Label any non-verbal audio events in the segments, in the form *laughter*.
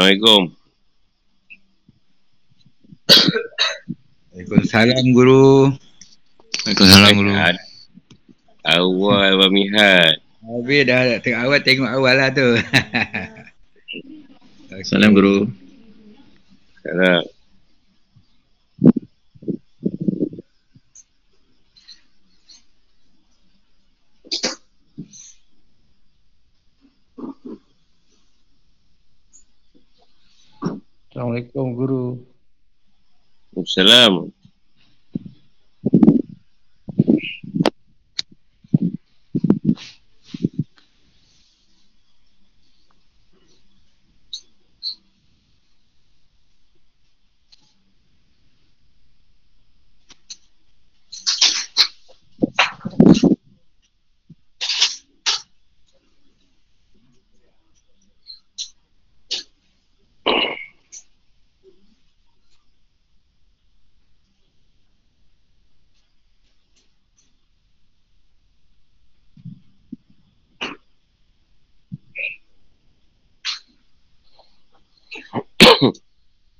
Assalamualaikum. Waalaikumsalam guru. Waalaikumsalam guru. Awal Abang Mihat. Habis dah tengok awal tengok awal lah tu. *laughs* Salam guru. Salam. Assalamualaikum guru. Assalamualaikum.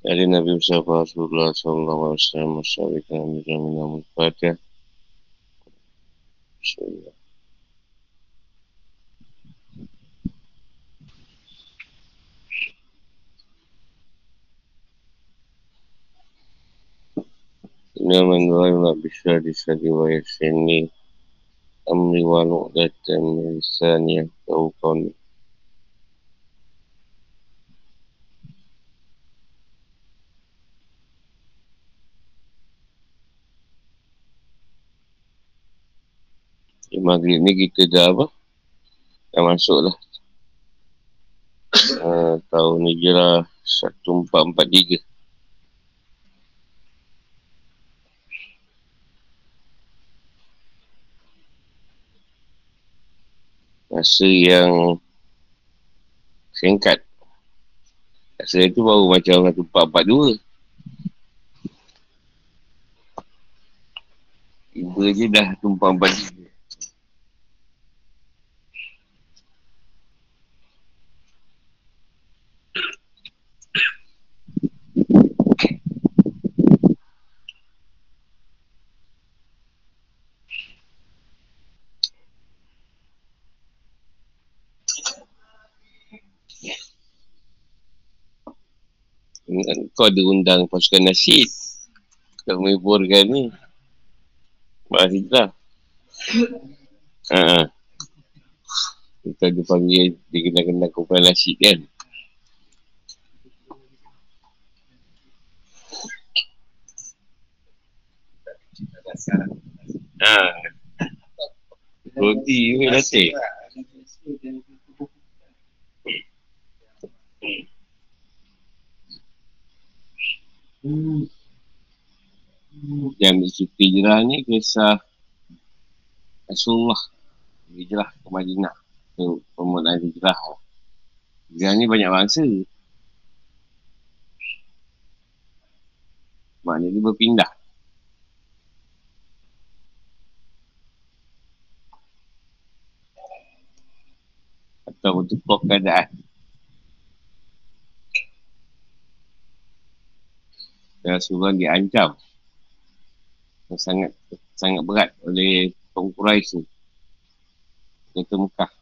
Dari Nabi Mustafa Rasulullah Sallallahu Alaihi Wasallam Masyarakat Nabi Namun Fatih Bismillah Inna man wa'ala bisyari sadi wa yasini Amri wa nu'datan lisani Yahtahu qawni Di maghrib ni kita dah apa? Dah masuk *coughs* lah. Uh, tahun hijrah 1443. Masa yang singkat. Masa itu baru macam 1442. Tiba je dah 1443. Kau ada undang pasukan nasyid Untuk menghiburkan ni. Bahas hijrah Haa Kita ada panggil Dia kena-kena kumpulan nasyid kan? Haa Roti ni latih Yang bercuti hijrah ni kisah Rasulullah. Hijrah ke Madinah. Ke permulaan hijrah Hijrah ni banyak bangsa. Maknanya dia berpindah. Atau untuk keadaan Rasulullah diancam sangat sangat berat oleh kaum Quraisy. Kata Mekah.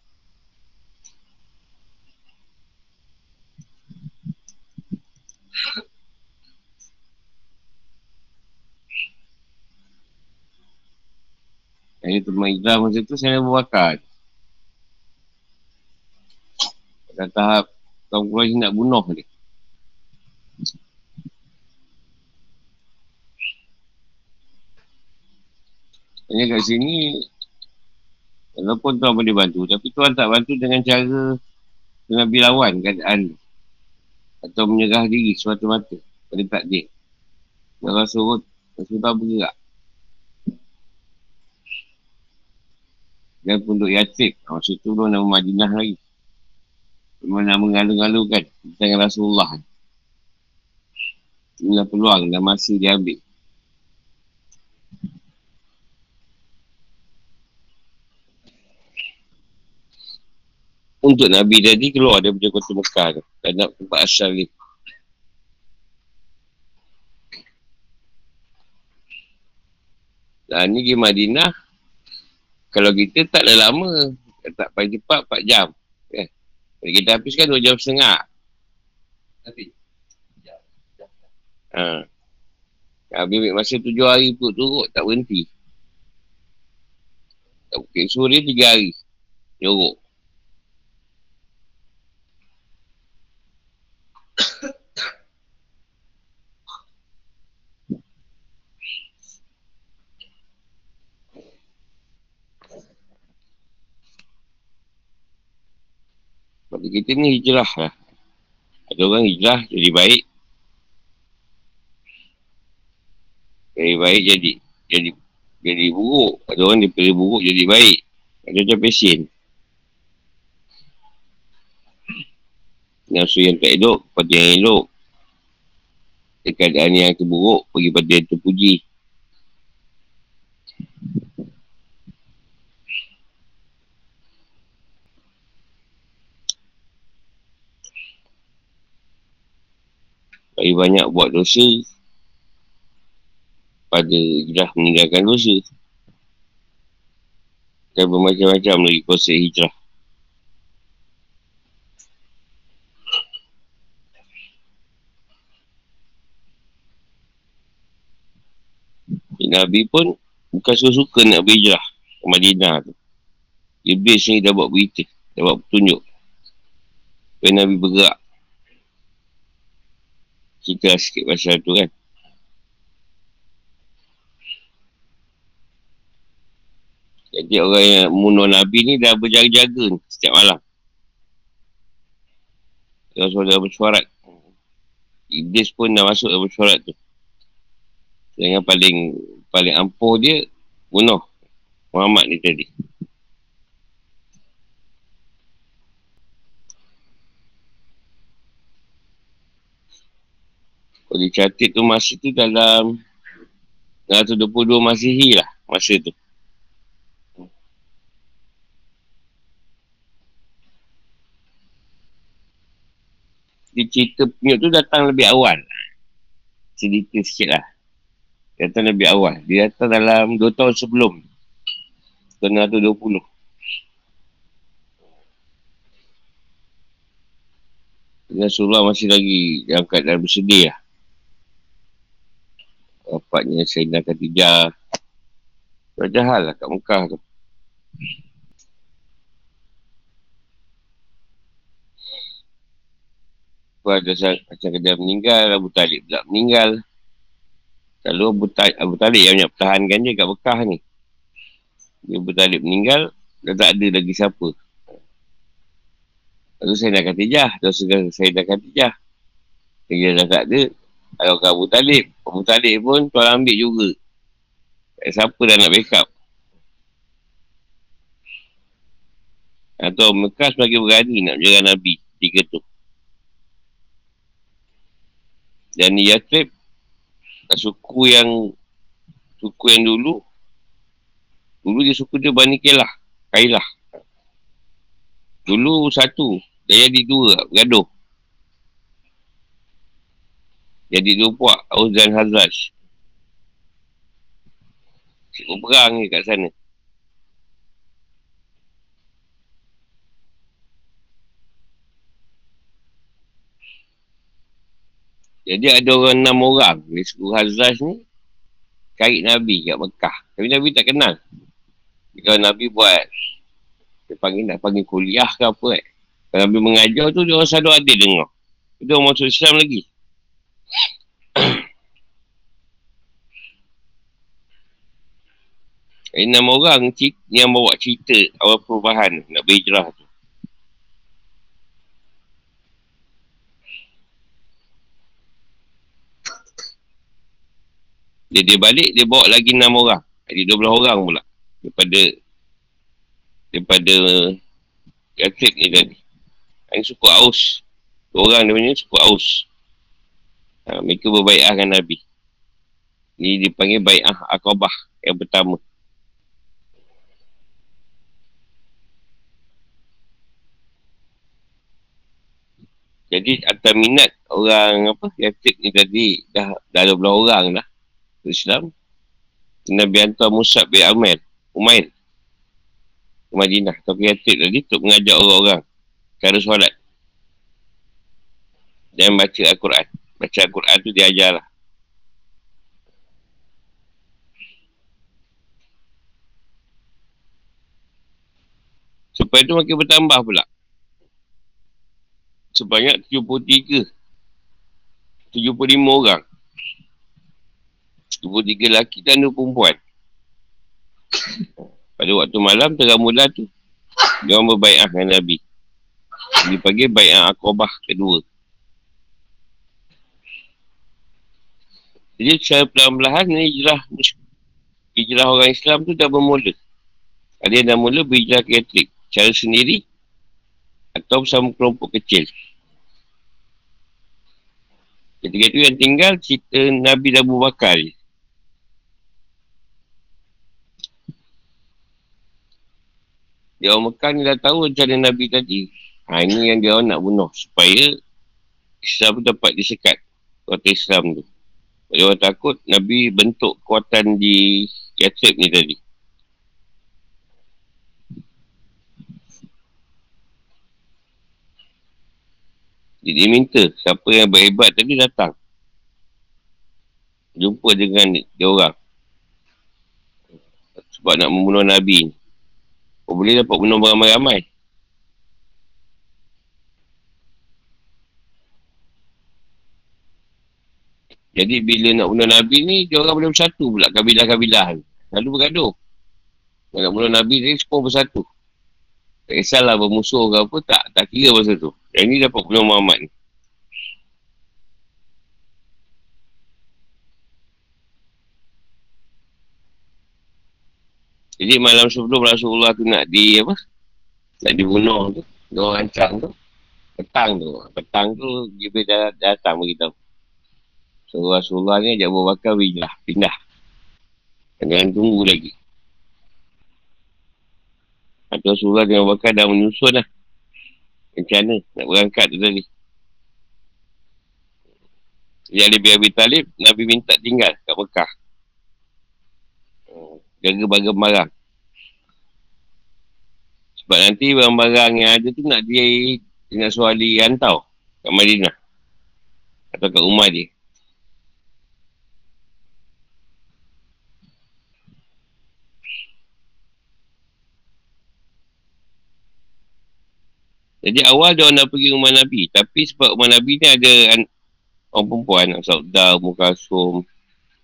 Yang itu Ma'idah masa tu saya berbakar. Pada tahap kaum Quraisy nak bunuh dia. Hanya kat sini Walaupun Tuhan boleh bantu Tapi Tuhan tak bantu dengan cara Dengan bilawan keadaan Atau menyerah diri semata-mata Pada takdir. Kalau suruh Rasulullah bergerak. Dan punduk Yatib Masa tu belum nama Madinah lagi. Memang nama ngalu-ngalukan Tentang Rasulullah. Inilah peluang dan masa dia ambil untuk Nabi tadi keluar daripada kota Mekah tu. Tak nak tempat asal ni. Dan ni di Madinah, kalau kita taklah lama, tak paling cepat 4 jam. Eh. Kalau kita habiskan 2 jam setengah. Tapi Ha. Habis ambil masa 7 hari pun turut, tak berhenti. Tak Bukit Suria 3 hari. Nyorok. Bagi kita ni hijrah lah. Ada orang hijrah jadi baik. Jadi baik jadi jadi jadi buruk. Ada orang daripada buruk jadi baik. Ada macam pesen. Nafsu yang tak elok pada yang elok. Keadaan yang terburuk pergi pada yang terpuji. Bagi banyak buat dosa pada hijrah meninggalkan dosa. Dan bermacam-macam lagi konsep hijrah. Nabi pun bukan suka-suka nak berhijrah ke Madinah tu. Iblis ni dah buat berita, dah buat petunjuk. Supaya Nabi bergerak. Cerita sikit pasal tu kan. Jadi orang yang membunuh Nabi ni dah berjaga-jaga ni setiap malam. Dia sudah bersuarat. Iblis pun dah masuk dalam bersuarat tu. Yang paling paling ampuh dia bunuh Muhammad ni tadi. Kalau dicatat tu masa tu dalam 122 Masihi lah masa tu. Cerita penyuk tu datang lebih awal. Cerita sikit lah. Dia datang lebih awal. Dia datang dalam 2 tahun sebelum. Tahun 120. Rasulullah masih lagi dalam keadaan bersedih lah. Bapaknya Sayyidina Khadijah. Raja hal lah kat Mekah tu. Pada saat macam meninggal, Abu Talib pula meninggal. Lalu Abu, Ta- Abu Talib yang banyak pertahankan je kat Mekah ni. Dia Abu Talib meninggal, dah tak ada lagi siapa. Lalu saya dah Khatijah, dosa saya dah Khatijah. Dia dah tak ada. Kalau ke Abu Talib, Abu Talib pun tuan ambil juga. Tak siapa dah nak backup. Atau Mekah sebagai berani nak menjaga Nabi. Tiga tu. Dan Yatrib, suku yang suku yang dulu, dulu dia suku dia Bani Kelah, Kailah. Dulu satu, dia jadi dua, bergaduh. Jadi dua puak, Aus dan Hazraj. Cikgu perang ni kat sana. Jadi ada orang enam orang di suku Hazraj ni cari Nabi kat Mekah. Tapi Nabi tak kenal. Kalau Nabi buat dia panggil nak panggil kuliah ke apa eh. Kalau Nabi mengajar tu dia orang selalu adil dengar. Dia orang masuk Islam lagi. Enam orang cik, yang bawa cerita awal perubahan nak berhijrah tu. Dia, dia balik, dia bawa lagi enam orang. Jadi dua belah orang pula. Daripada daripada Yatrib ni tadi. Yang suku Aus. Dua orang dia punya suku Aus. Ha, mereka berbaikat dengan Nabi. Ni dipanggil bai'ah akobah yang pertama. Jadi atas minat orang apa yatik ni tadi dah dah 12 orang dah Islam. Nabi hantar Musab bin Amir, Umair ke Madinah. Tapi yatik tadi untuk mengajak orang-orang cara solat. Dan baca Al-Quran. Baca Al-Quran tu diajar lah. Supaya tu makin bertambah pula. Sebanyak 73. 75 orang. 73 lelaki dan 2 perempuan. Pada waktu malam mula tu. Dia orang berbaikah dengan Nabi. Dia panggil baikah akobah kedua. Jadi secara perlahan-lahan ni hijrah hijrah orang Islam tu dah bermula. Ada yang dah mula berhijrah ke Etrik. Cara sendiri atau bersama kelompok kecil. Ketika itu yang tinggal cerita Nabi Abu Bakar je. Dia orang Mekah ni dah tahu rencana Nabi tadi. Ha, ini yang dia orang nak bunuh. Supaya Islam dapat disekat. Kota Islam tu. Dia orang takut Nabi bentuk kekuatan di Yatrib ni tadi. Jadi dia minta siapa yang berhebat tadi datang. Jumpa dengan dia orang. Sebab nak membunuh Nabi ni. Oh, boleh dapat bunuh ramai-ramai. Jadi bila nak bunuh Nabi ni, dia orang boleh bersatu pula kabilah-kabilah ni. Lalu bergaduh. Nak bunuh Nabi ni semua bersatu. Tak kisahlah bermusuh ke apa, tak. Tak kira masa tu. Yang ni dapat bunuh Muhammad ni. Jadi malam sebelum Rasulullah tu nak di apa? Nak dibunuh tu. Dia orang rancang tu. Petang tu. Petang tu Jibril dah, datang beritahu. So Rasulullah ni ajak berbakar pindah. Pindah. Jangan tunggu lagi. Atau Rasulullah dengan bakar dah menyusun lah. Mana nak berangkat tu tadi. Jadi Ali Abi Talib, Nabi minta tinggal kat Mekah jaga barang-barang. Sebab nanti barang-barang yang ada tu nak dia dengan suali hantar kat Madinah. Atau kat rumah dia. Jadi awal dia nak pergi rumah Nabi. Tapi sebab rumah Nabi ni ada orang perempuan. Saudah, Mukasum,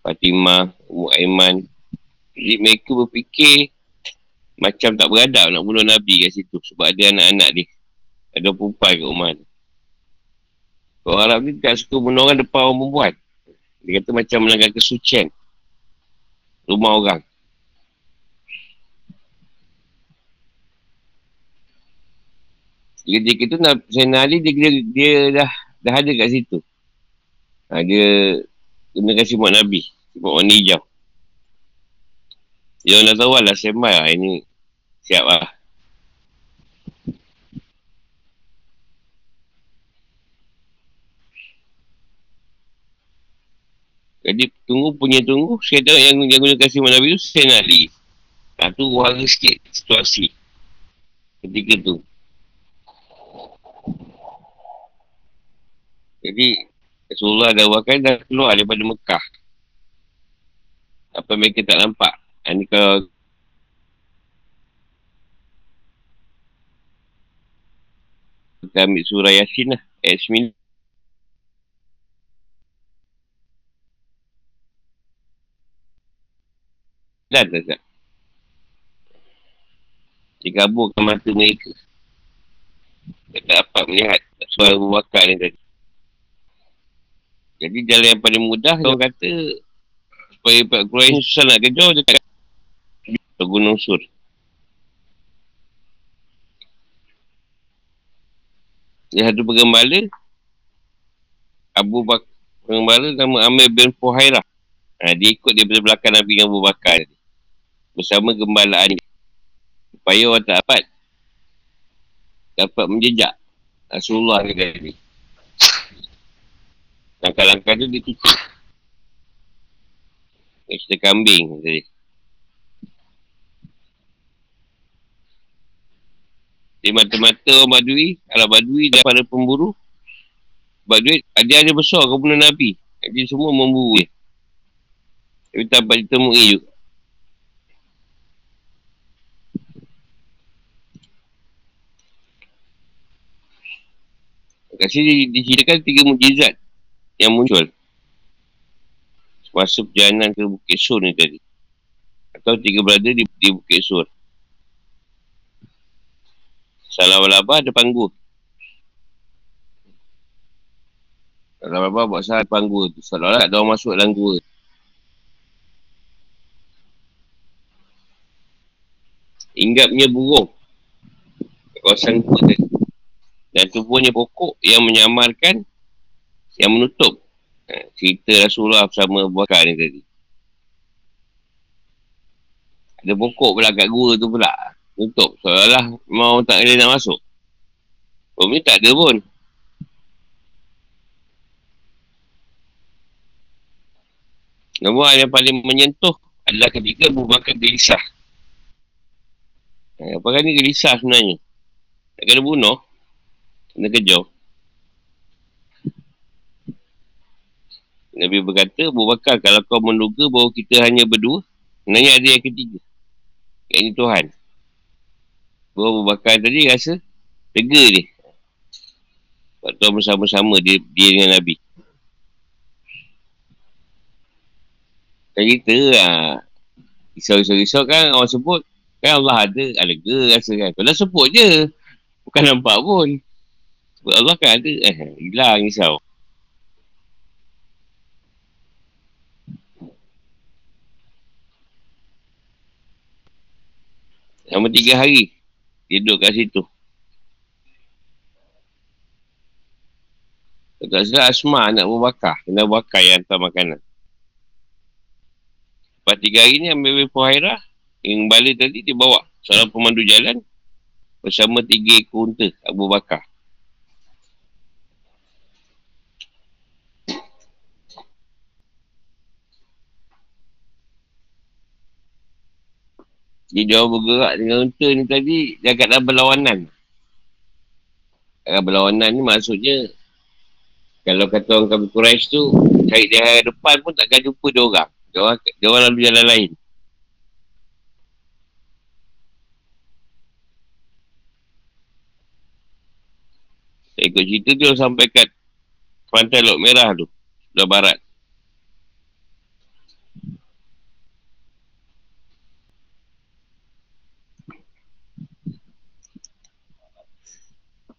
Fatimah, Umar Aiman, jadi mereka berfikir macam tak beradab nak bunuh Nabi kat situ. Sebab ada anak-anak dia. Ada perempuan kat rumah tu. Orang Arab ni tak suka bunuh orang depan orang perempuan. Dia kata macam melanggar kesucian. Rumah orang. Ketika itu Sayyidina Ali dia, dia, dia, dah dah ada kat situ. Ha, dia guna kasih buat Nabi. Buat warna hijau. Orang dah tahu lah sembah lah. Ini siap lah. Jadi tunggu punya tunggu. Saya tahu yang, yang guna kasih Nabi tu saya nali. Ha, tu warga sikit situasi. Ketika tu. Jadi Rasulullah dah wakil dah keluar daripada Mekah. Apa mereka tak nampak. Ini kalau kita ambil surah Yasin lah. Ayat 9. Dan tak Dia kaburkan mata mereka. Dia tak dapat melihat suara berbakar ni tadi. Jadi jalan yang paling mudah, orang kata supaya Pak Quraisy susah nak kejar, dia ke Gunung Sur. Dia satu pengembala, Abu Bakar, pengembala nama Amir bin Fuhairah. Ha, dia ikut daripada belakang Nabi Abu Bakar bersama gembalaan dia. Supaya orang tak dapat dapat menjejak Rasulullah ni tadi. Langkah-langkah tu dia tutup. Cerita kambing tadi. Di mata-mata orang Badui, kalau Badui dan para pemburu, Badui, dia ada besar kebunan Nabi. Jadi semua memburu dia. Tapi tanpa ditemui juga. Kat sini diceritakan tiga mujizat yang muncul. Masa perjalanan ke Bukit Sur ni tadi. Atau tiga berada di, di Bukit Sur. Salah walabah depan gua. Salah walabah buat salah depan gua tu. Salah walabah ada orang masuk dalam gua. Ingatnya burung. Kawasan gua tadi. Dan tubuhnya pokok yang menyamarkan yang menutup ha, cerita Rasulullah bersama Bakar ni tadi. Ada pokok pula kat gua tu pula. Tutup. Seolah-olah mau tak ada nak masuk. Oh ni tak ada pun. Nombor yang paling menyentuh adalah ketika Abu Bakar gelisah. Ha, apa kan ni gelisah sebenarnya? Tak kena bunuh. Kena kejar. Nabi berkata, Abu Bakar, kalau kau menduga bahawa kita hanya berdua, sebenarnya ada yang ketiga. Yang ini Tuhan. Abu Bakar tadi rasa tega dia. Waktu bersama-sama dia, dia dengan Nabi. Kan kita lah. Risau-risau kan orang sebut. Kan Allah ada, alega rasa kan. Kalau sebut je. Bukan nampak pun. Sebab Allah kan ada. Eh, hilang risau. Selama tiga hari. Duduk kat situ. Tak salah Asma nak berbakar. Kena bakar yang hantar makanan. Lepas tiga hari ni ambil Fuhairah. Yang balik tadi dia bawa seorang pemandu jalan. Bersama tiga ekor unta Abu Bakar. Dia jauh bergerak dengan unta ni tadi, dia kat dalam berlawanan. Dalam berlawanan ni maksudnya, kalau kata orang kami Quraisy tu, cari dia depan pun takkan jumpa dia orang. Dia orang, dia orang lalu jalan lain. Saya ikut cerita dia sampai kat pantai Lok Merah tu, sebelah barat.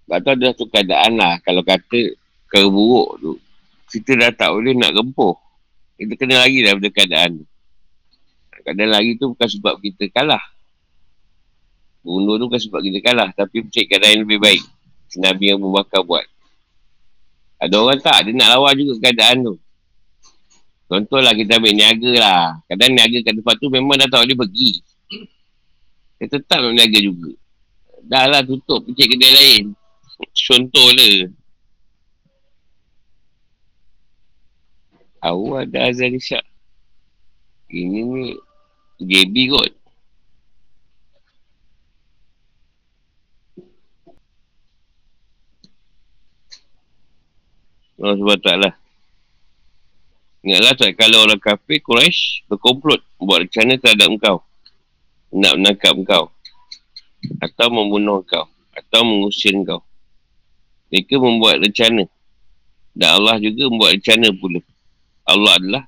Tak tahu dah tu keadaan lah. Kalau kata kalau buruk tu, kita dah tak boleh nak gempuh. Kita kena lagi dah pada keadaan tu. Keadaan lagi tu bukan sebab kita kalah. Bunuh tu bukan sebab kita kalah. Tapi mencari keadaan yang lebih baik. Nabi yang berbakar buat. Ada orang tak, dia nak lawan juga keadaan tu. Contohlah kita ambil niaga lah. Kadang niaga kat tempat tu memang dah tak boleh pergi. Dia tetap nak niaga juga. Dah lah tutup pencet kedai lain. Contoh lah. Awal ada azan isyak. Ini ni JB kot. Allah SWT lah. Ingatlah tak kalau orang kafir Quraisy berkomplot buat rencana terhadap engkau. Nak menangkap engkau. Atau membunuh engkau. Atau mengusir engkau. Mereka membuat rencana. Dan Allah juga membuat rencana pula. Allah adalah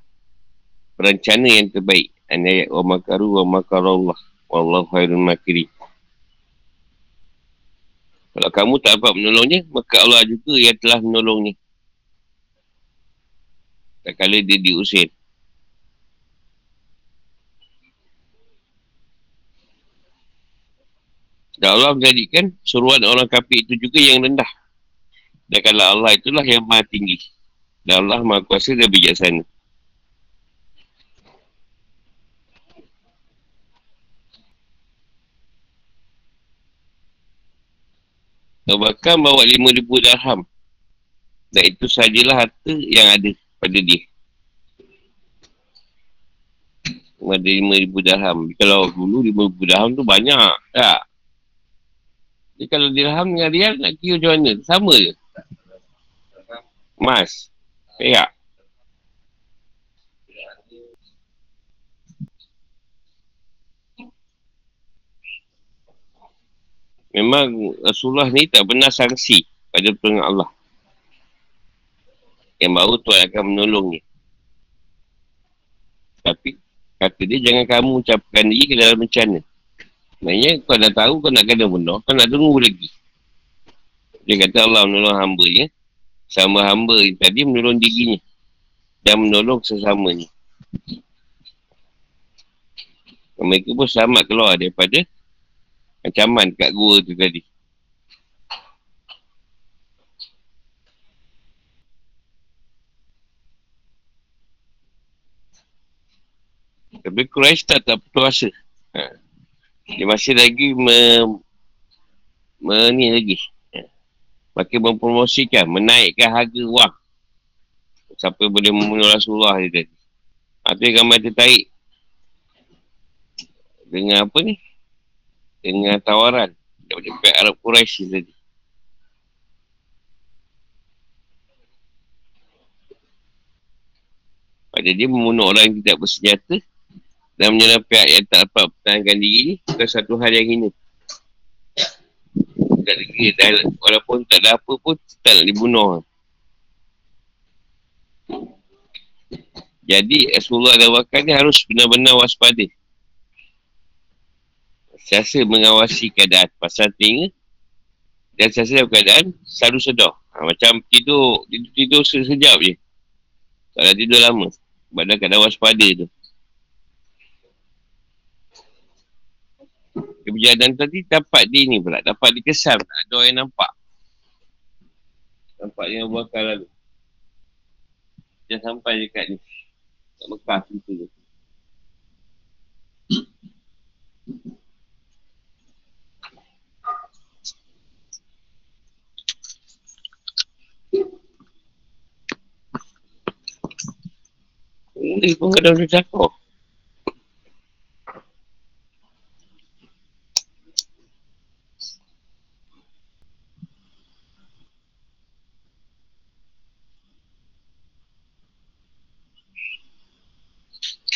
perencana yang terbaik. Ayat wa makaru wa makarallah. Wallahu khairun makiri. Kalau kamu tak dapat menolongnya, maka Allah juga yang telah menolongnya. Tak kala dia diusir. Dan Allah menjadikan suruhan orang kafir itu juga yang rendah. Dan kalau Allah itulah yang maha tinggi. Dan Allah maha kuasa dan bijaksana. Abu Bakar bawa lima ribu darham. Dan itu sajalah harta yang ada pada dia. Ada lima ribu dirham. Kalau dulu lima ribu dirham tu banyak. Tak. Jadi kalau dirham dengan rial nak kira macam mana? Sama je. Mas. Perak. Memang Rasulullah ni tak pernah sanksi pada pertolongan Allah. Yang baru Tuhan akan menolongnya. Tapi kata dia jangan kamu ucapkan diri ke dalam bencana. Maksudnya kau dah tahu kau nak kena bunuh, kau nak tunggu lagi. Dia kata Allah menolong hamba ya. Sama hamba tadi menolong dirinya. Dan menolong sesamanya. Mereka pun selamat keluar daripada ancaman kat gua tu tadi. Tapi Quraisy tak tak putus asa. Ha. Dia masih lagi me, me ni lagi. Makin mempromosikan, menaikkan harga wang. Sampai boleh membunuh Rasulullah dia tadi. Ha, tu yang gambar tertarik. Dengan apa ni? dengan tawaran daripada pihak Arab Quraisy tadi. Pada dia membunuh orang yang tidak bersenjata dan menyerang pihak yang tak dapat pertahankan diri ni bukan satu hal yang hina. Tak negeri, dan walaupun tak ada apa pun tak nak dibunuh. Jadi Rasulullah dan Wakil ni harus benar-benar waspada Sentiasa mengawasi keadaan pasal telinga dan sentiasa dalam keadaan selalu sedar. Ha, macam tidur, tidur, tidur sekejap je. Tak ada tidur lama. Badan keadaan waspada tu. Kebijakan tadi dapat di ni pula. Dapat dikesan. Tak ada orang nampak. Nampak yang buahkan lalu. Dia sampai dekat ni. Tak Mekah tu tu. Ini pun kadang dia cakap.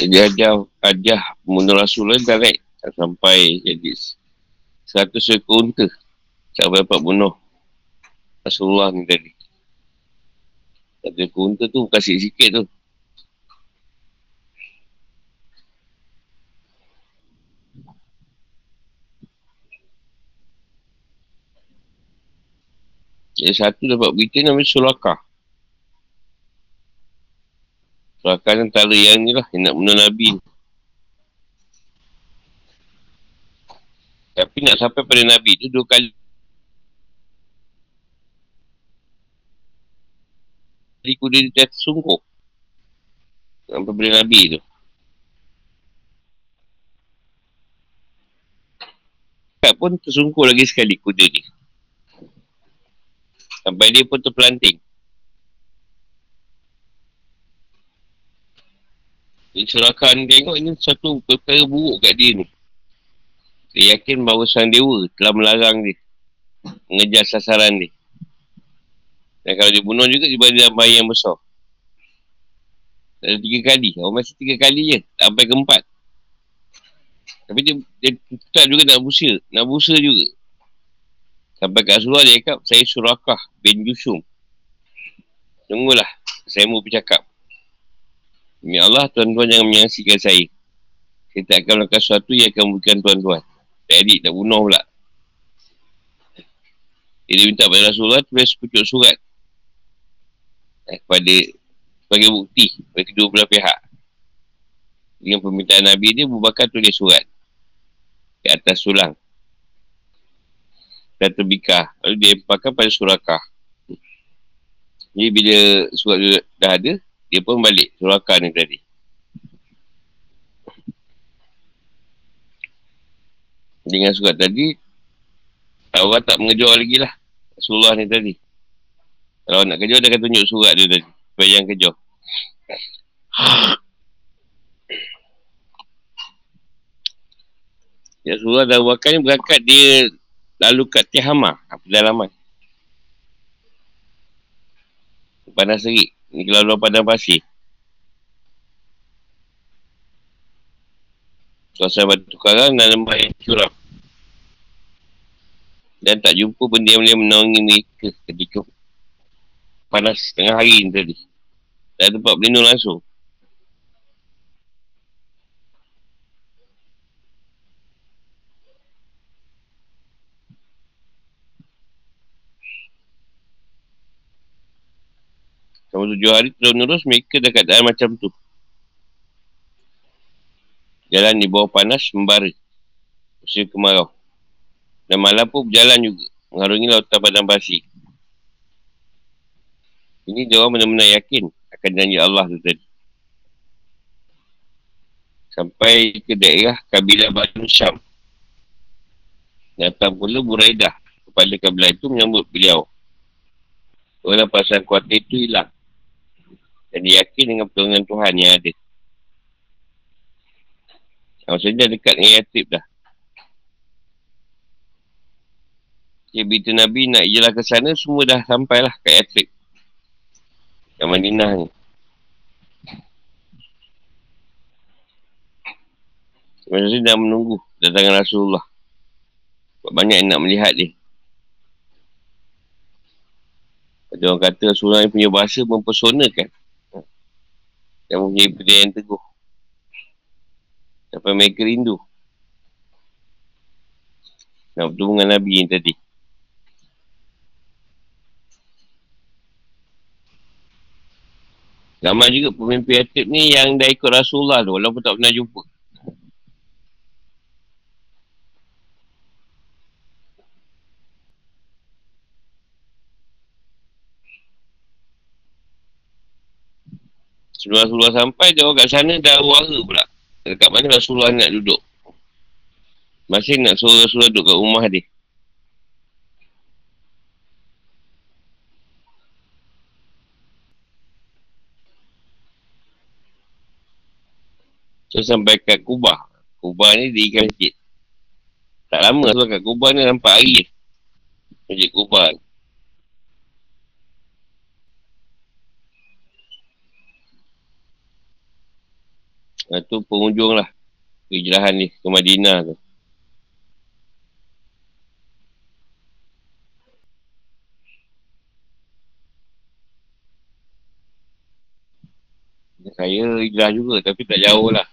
Jadi ajar, ajar Mundur Rasulullah direct sampai jadi seratus ekor unta sampai dapat bunuh Rasulullah ni tadi. Satu ekor unta tu bukan sikit-sikit tu. Yang satu dapat berita namanya Sulakah. Ni antara yang ni lah, yang nak bunuh Nabi ni. Tapi nak sampai pada Nabi tu dua kali. Jadi kuda dia tersungkuh. Sampai pada Nabi tu. Tak pun tersungkuh lagi sekali kuda ni. Sampai dia pun terpelanting. Jadi surakan tengok ini satu perkara buruk kat dia ni. Dia yakin bahawa sang dewa telah melarang dia. Mengejar sasaran dia. Dan kalau dia bunuh juga, dia dalam bahaya yang besar. Ada tiga kali. Orang masih tiga kali je. Sampai keempat. Tapi dia, dia tak juga nak busa. Nak busa juga. Sampai kat Rasulullah dia cakap, saya surakah bin Yusum. Tunggulah, saya mau bercakap. Demi Allah, tuan-tuan jangan menyaksikan saya. Saya tak akan melakukan sesuatu yang akan memberikan tuan-tuan. Tak edik, nak bunuh pula. Dia minta pada Rasulullah tulis sepucuk surat. Eh, kepada sebagai bukti bagi kedua belah pihak. Dengan permintaan Nabi dia, Bubakar tulis surat. Di atas sulang dan terbikah. Lalu dia empakan pada surakah. Jadi bila surat dah ada, dia pun balik surakah ni tadi. Dengan surat tadi, orang tak mengejar lagi lah. Rasulullah ni tadi. Kalau nak kejar, dia akan tunjuk surat dia tadi. Supaya yang kejar. *sighs* Ya surah dah wakil ni berangkat dia lalu kat Tihama. Apa dalaman. Panas serik. Ni kalau luar padang pasir. Suasana batu karang dan lembah yang curam. Dan tak jumpa benda yang boleh menaungi mereka ketika panas tengah hari ni tadi. Tak ada tempat berlindung langsung. Selama tujuh hari terus menerus mereka dah keadaan macam tu. Jalan di bawah panas membara. Musim kemarau. Dan malam pun berjalan juga. Mengarungi lautan padang pasir. Ini dia orang benar-benar yakin akan janji Allah tu tadi. Sampai ke daerah kabilah Banu Syam. Datang pula Buraidah. Kepala kabilah itu menyambut beliau. Orang perasaan kuatir itu hilang. Dan yakin dengan pertolongan Tuhan yang ada. Maksudnya dah dekat dengan Yatib dah. Okay, bila Nabi nak ijalah ke sana, semua dah sampailah kat Yatib. Kat Madinah ni. Maksudnya dah menunggu datangan Rasulullah. Banyak yang nak melihat dia. Ada orang kata Rasulullah punya bahasa mempersonakan. Dan mempunyai benda yang teguh. Sampai mereka rindu. Nak bertemu dengan Nabi yang tadi. Ramai juga pemimpin atib ni yang dah ikut Rasulullah tu. Walaupun tak pernah jumpa. Sebelum Rasulullah sampai, dia orang kat sana dah wara pula. Dekat mana Rasulullah nak duduk. Masih nak suruh Rasulullah duduk kat rumah dia. So sampai kat Kubah. Kubah ni di ikan masjid. Tak lama tu kat Kubah ni nampak hari. Masjid Kubah ni. Ha, tu pengunjung lah. Hijrahan ni ke Madinah tu. Saya hijrah juga tapi tak jauh lah.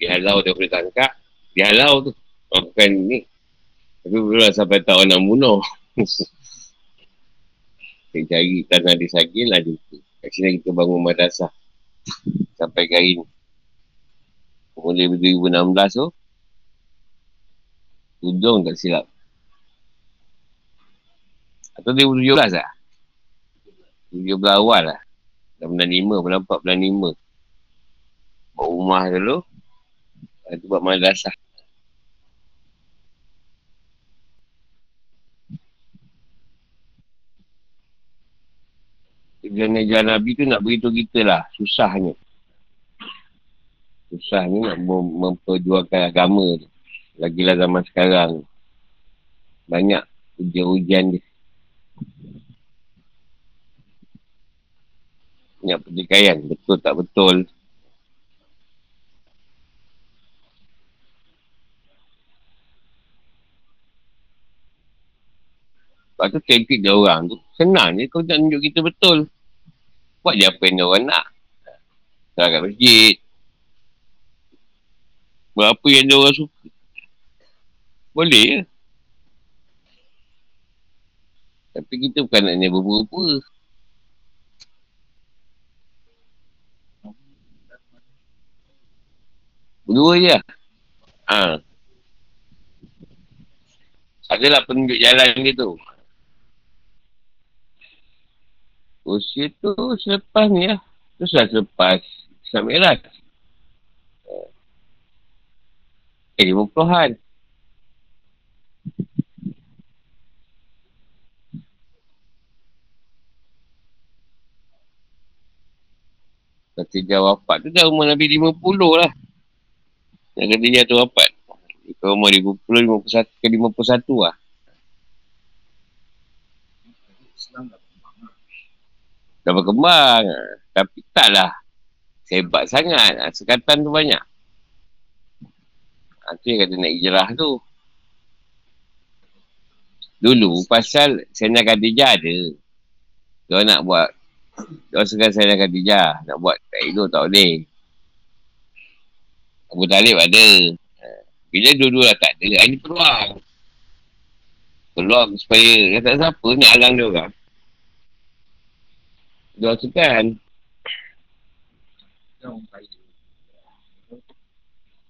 Dihalau daripada tangkap. Dihalau tu. Oh, bukan ni. Tapi belum sampai tak nak bunuh. Saya cari tanah di Sagil lah jumpa. Kat sini kita bangun madrasah. Sampai ke hari ni. Mulai 2016 tu. Hujung tak silap. Atau 2017 lah. 17 awal lah. Dah bulan 5, bulan 4, bulan 5. Buat rumah dulu. Lepas tu buat madrasah. Jalan Nabi tu nak beritahu kita lah. Susahnya. Susah ni nak mem- memperjuangkan agama tu. Lagilah zaman sekarang. Banyak ujian-ujian dia. Banyak pertikaian. Betul tak betul. Lepas tu teknik dia orang tu. Senang je kau nak tunjuk kita betul. Buat je apa yang dia orang nak. Serang kat masjid. Berapa yang dia orang suka. Boleh je. Tapi kita bukan nak ni berupa-rupa. Berdua je lah. Ha. Adalah penunjuk jalan gitu. Usia tu selepas ni lah. Tu selepas Mi'raj. Eh, lima puluhan. Kata dia wafat tu dah umur Nabi lima puluh lah. Nak kata dia tu wafat. Dia umur lima puluh, lima puluh satu ke lima puluh satu lah. Dah berkembang. Tapi taklah. Sebab sangat. Sekatan tu banyak. Ha, tu yang kata nak hijrah tu. Dulu pasal Sayyidina Khadijah ada. Dia nak buat. Dia sekarang Sayyidina Khadijah. Nak buat tak hidup tak boleh. Abu Talib ada. Ha, Bila dua-dua dah tak ada. Ini peluang. Peluang supaya. Dia tak siapa nak alang dia orang. Dia sekan.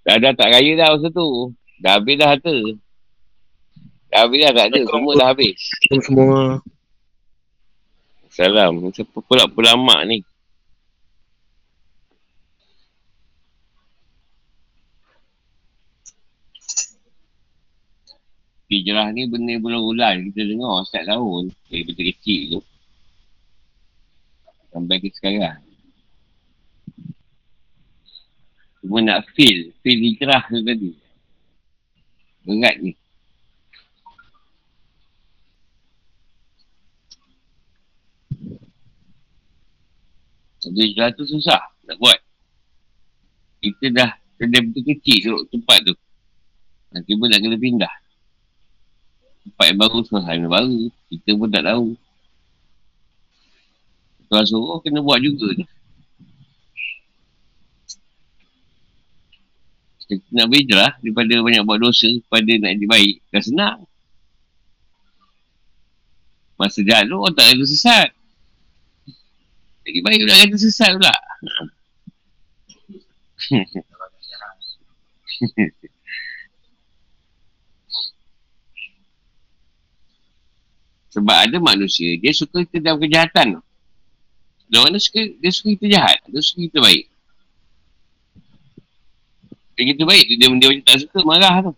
Dah dah tak kaya dah masa tu. Dah habis dah harta. Dah habis dah tak ada. Semua dah habis. semua Salam. Siapa pula pulama ni? Hijrah ni benda bulan-bulan kita dengar setiap tahun. Dari benda kecil tu. Sampai ke sekarang. Cuma nak feel. Feel hijrah tu tadi. Berat ni. Jadi hijrah tu susah nak buat. Kita dah kena betul kecil duduk tempat tu. Nanti pun nak kena pindah. Tempat yang baru, suasana baru. Kita pun tak tahu. Tuan suruh kena buat juga ni. Nak berhijrah daripada banyak buat dosa pada nak jadi baik. Dah senang. Masa jahat tu orang tak ada sesat. Jadi baik pula kata sesat pula. *laughs* Sebab ada manusia, dia suka kita dalam kejahatan. Dia orang suka, dia suka kita jahat. Dia suka kita baik. Dia kita baik, dia, dia macam tak suka, marah tu.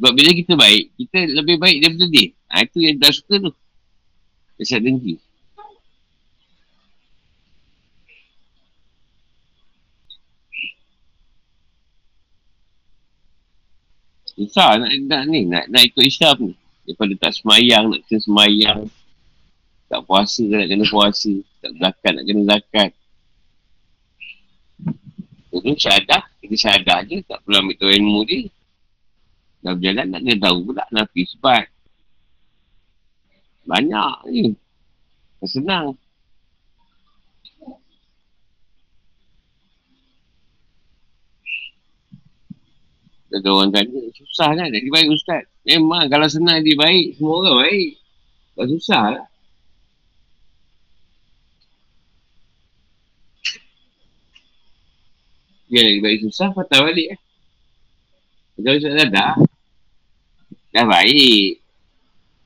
Sebab bila kita baik, kita lebih baik daripada dia. Ha, itu yang tak suka tu. Kesat dengki. Susah nak, nak ni, nak, nak ikut Islam ni. Daripada tak semayang, nak kena semayang. Tak puasa, nak kena puasa. Tak zakat, nak kena zakat. Itu syahadah, kita syahadah je. Tak perlu ambil tahu ilmu dia. Dah berjalan, nak kena tahu pula Nafi sebab. Banyak ni. Tak senang. Ada orang tanya, susah kan nak dibaik Ustaz? Memang kalau senang dibaik, semua orang baik. Tak susah lah. Nak dibaik susah, patah balik lah. Kalau Ustaz dah dah, dah baik.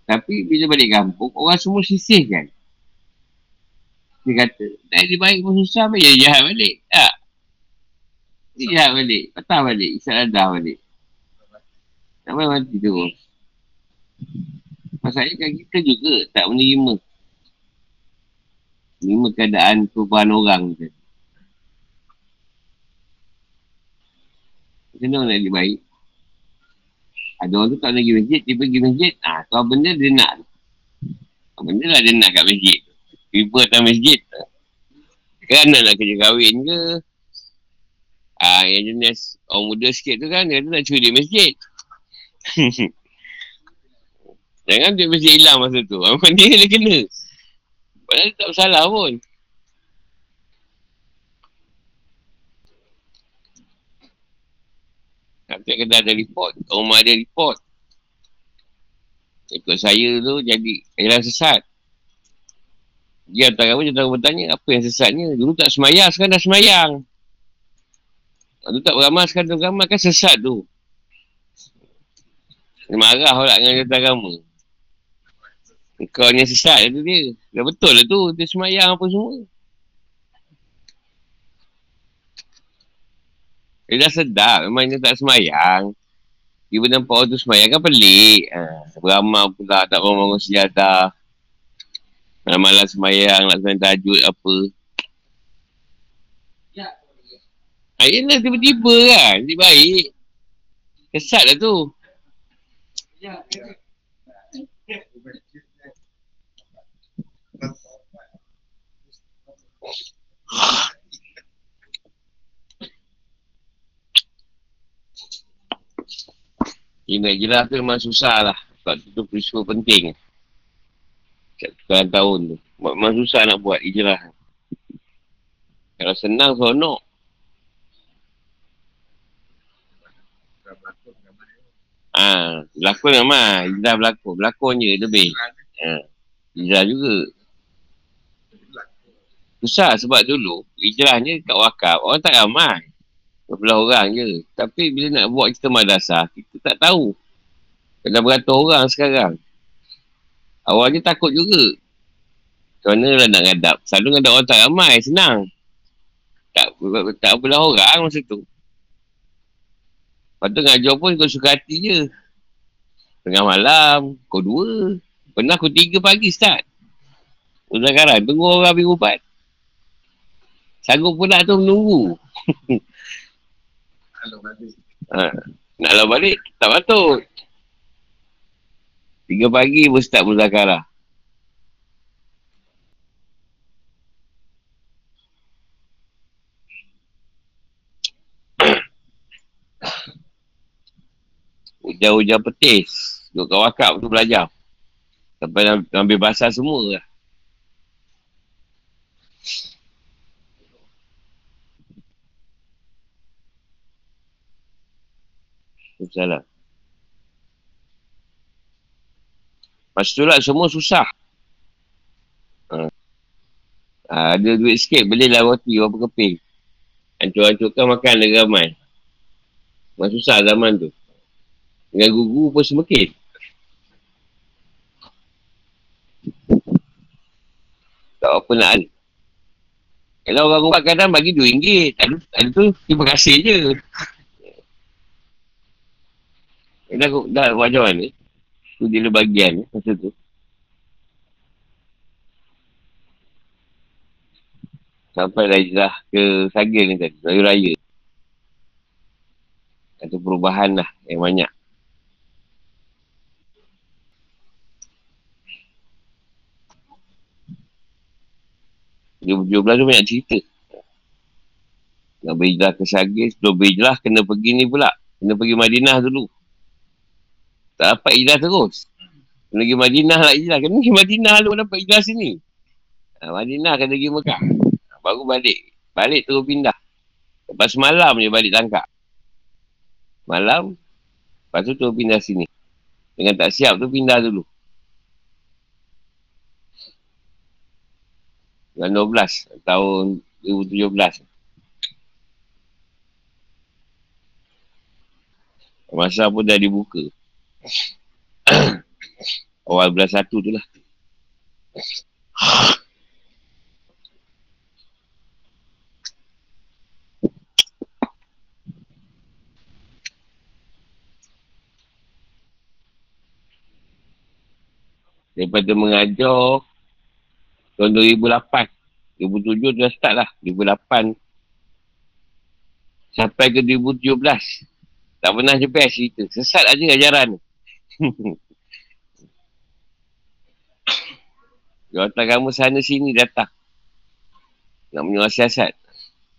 Tapi bila balik kampung, orang semua sisih kan. Dia kata, nak dibaik pun susah, dia jahat balik? Tak. Dia jahat balik, patah balik, Ustaz dah balik. Sampai mati tu. Masalahnya kan kita juga tak menerima. Menerima keadaan perubahan orang tu. Orang nak jadi baik? Ada orang tu tak nak pergi masjid, dia pergi masjid. Ah, kau benda dia nak. Kau benda lah dia nak kat masjid. Tiba atas masjid. Kan nak, kerja kahwin ke? Ah, yang jenis orang muda sikit tu kan, dia tu nak curi di masjid. *laughs* Jangan dia mesti hilang masa tu. Memang dia kena. Padahal tak bersalah pun. Nanti kena ada report. Rumah ada report. Ikut saya tu jadi jalan sesat. Dia hantar apa, dia bertanya apa yang sesatnya. Dulu tak semayang, sekarang dah semayang. Dulu tak beramal, sekarang dah beramal kan sesat tu. Dia marah pula dengan kata agama. Kau ni sesat tu dia. Dah betul lah tu. Dia semayang apa semua. Dia dah sedap. Memang dia tak semayang. Dia pun nampak orang tu semayang kan pelik. Ha, beramal pula. Tak orang bangun sejadah. Malam-malam semayang. Nak semayang tajud apa. Ayah lah tiba-tiba kan. Dia baik. Kesat lah tu. Ya. Ingat je lah tu memang susah lah. Sebab tu, tu peristiwa penting. Sekian tahun tu. Memang susah nak buat hijrah. Kalau senang, seronok. Ah, berlakon memang. Hijrah berlakon. Berlakon je lebih. Ha. Hijrah juga. Susah sebab dulu hijrah ni kat wakaf orang tak ramai. Berbelah orang je. Tapi bila nak buat kita madrasah, kita tak tahu. Dah beratus orang sekarang. Awalnya takut juga. Mana lah nak ngadap. Selalu ngadap orang tak ramai, senang. Tak, tak belah orang masa tu. Lepas tu ngajar pun kau suka hati je. Tengah malam, kau dua. Pernah kau tiga pagi start. Muzakaran, tunggu orang habis ubat. Sanggup pula tu menunggu. *laughs* ha. Nak lalu balik, tak patut. Tiga pagi pun start muzakarah. Hujan-hujan petis. Duduk kat wakab tu belajar. Sampai ambil basah semua lah. Salah. Lepas tu lah semua susah. Ha. Ha, ada duit sikit belilah roti berapa keping. Hancur-hancurkan makan lagi ramai. Memang susah zaman tu. Dengan gugu pun semakin. Tak apa nak ada. Kalau orang ubat kadang bagi RM2. Ada, ada tu terima kasih je. Eh, dah, dah macam mana? Tu dia bagian masa tu. Sampai dah hijrah ke Sagil ni tadi. Raya Raya. Atau perubahan lah yang banyak. Dia tu banyak cerita. Nak berhijrah ke Sagil. Sebelum berhijrah kena pergi ni pula. Kena pergi Madinah dulu. Tak dapat hijrah terus. Kena pergi Madinah lah hijrah. Kena pergi Madinah lu dapat hijrah sini. Ha, Madinah kena pergi Mekah. Baru balik. Balik terus pindah. Lepas malam je balik tangkap. Malam. Lepas tu terus pindah sini. Dengan tak siap tu pindah dulu. Bulan 12. Tahun 2017. Masa pun dah dibuka. *coughs* Awal bulan satu tu lah. Daripada mengajar tahun 2008. 2007 tu dah start lah. 2008 sampai ke 2017. Tak pernah jepes cerita. Sesat aja ajaran ni. *laughs* Jawatan kamu sana sini datang. Nak menyuruh siasat.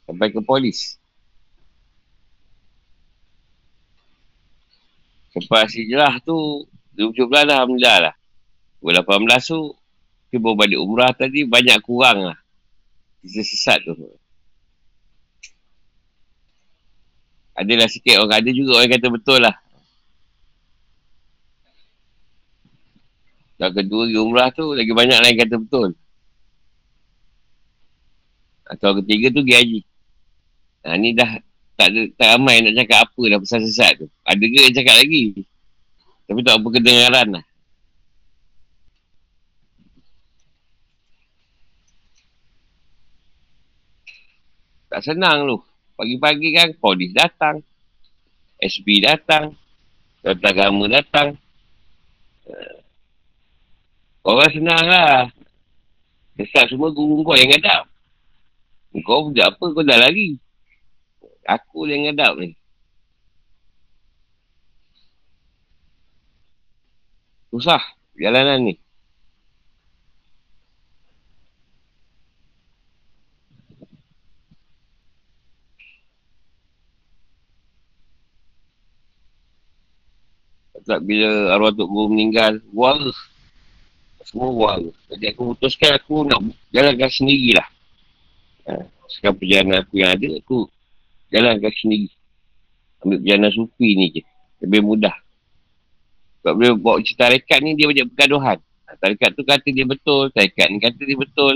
Sampai ke polis. Lepas hijrah tu, 2017 lah Alhamdulillah lah. 2018 tu, kita baru balik umrah tadi, banyak kurang lah. Kita sesat tu. Adalah sikit orang ada juga orang kata betul lah. Yang kedua pergi umrah tu lagi banyak lain kata betul. Atau ketiga tu pergi haji. Ha, ni dah tak ada, tak ramai nak cakap apa dah pesan sesat tu. Ada ke yang cakap lagi? Tapi tak apa kedengaran lah. Tak senang tu. Pagi-pagi kan polis datang. SB datang. Tentang agama datang. Orang senang lah. Sesat semua guru kau yang ngadap. Kau buat apa kau dah lari. Aku yang ngadap ni. Susah jalanan ni. Tak bila arwah Tok Guru meninggal, wara. Semua wara. Jadi aku putuskan aku nak jalankan sendirilah. Ha, sekarang perjalanan aku yang ada, aku jalankan sendiri. Ambil perjalanan sufi ni je. Lebih mudah. Sebab bila bawa cerita tarekat ni, dia banyak pergaduhan. Ha, tarekat tu kata dia betul, tarekat ni kata dia betul.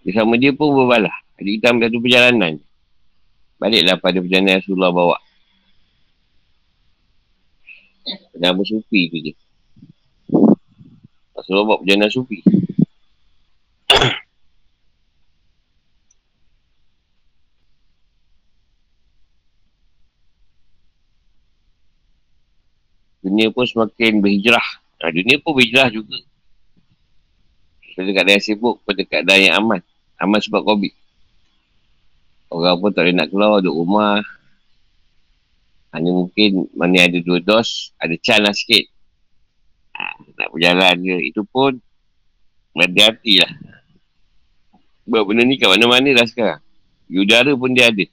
Dia sama dia pun berbalah. Jadi kita ambil satu perjalanan. Baliklah pada perjalanan Rasulullah bawa. Nama sufi tu je. Rasulullah bawa perjalanan sufi. *coughs* dunia pun semakin berhijrah. Ha, dunia pun berhijrah juga. Pada keadaan sibuk, pada keadaan yang aman. Aman sebab COVID. Orang pun tak boleh nak keluar, duduk rumah. Hanya mungkin mana ada dua dos, ada can lah sikit. Ha, nak berjalan je. Itu pun berhati-hati lah. Sebab benda ni kat mana-mana dah sekarang. Udara pun dia ada.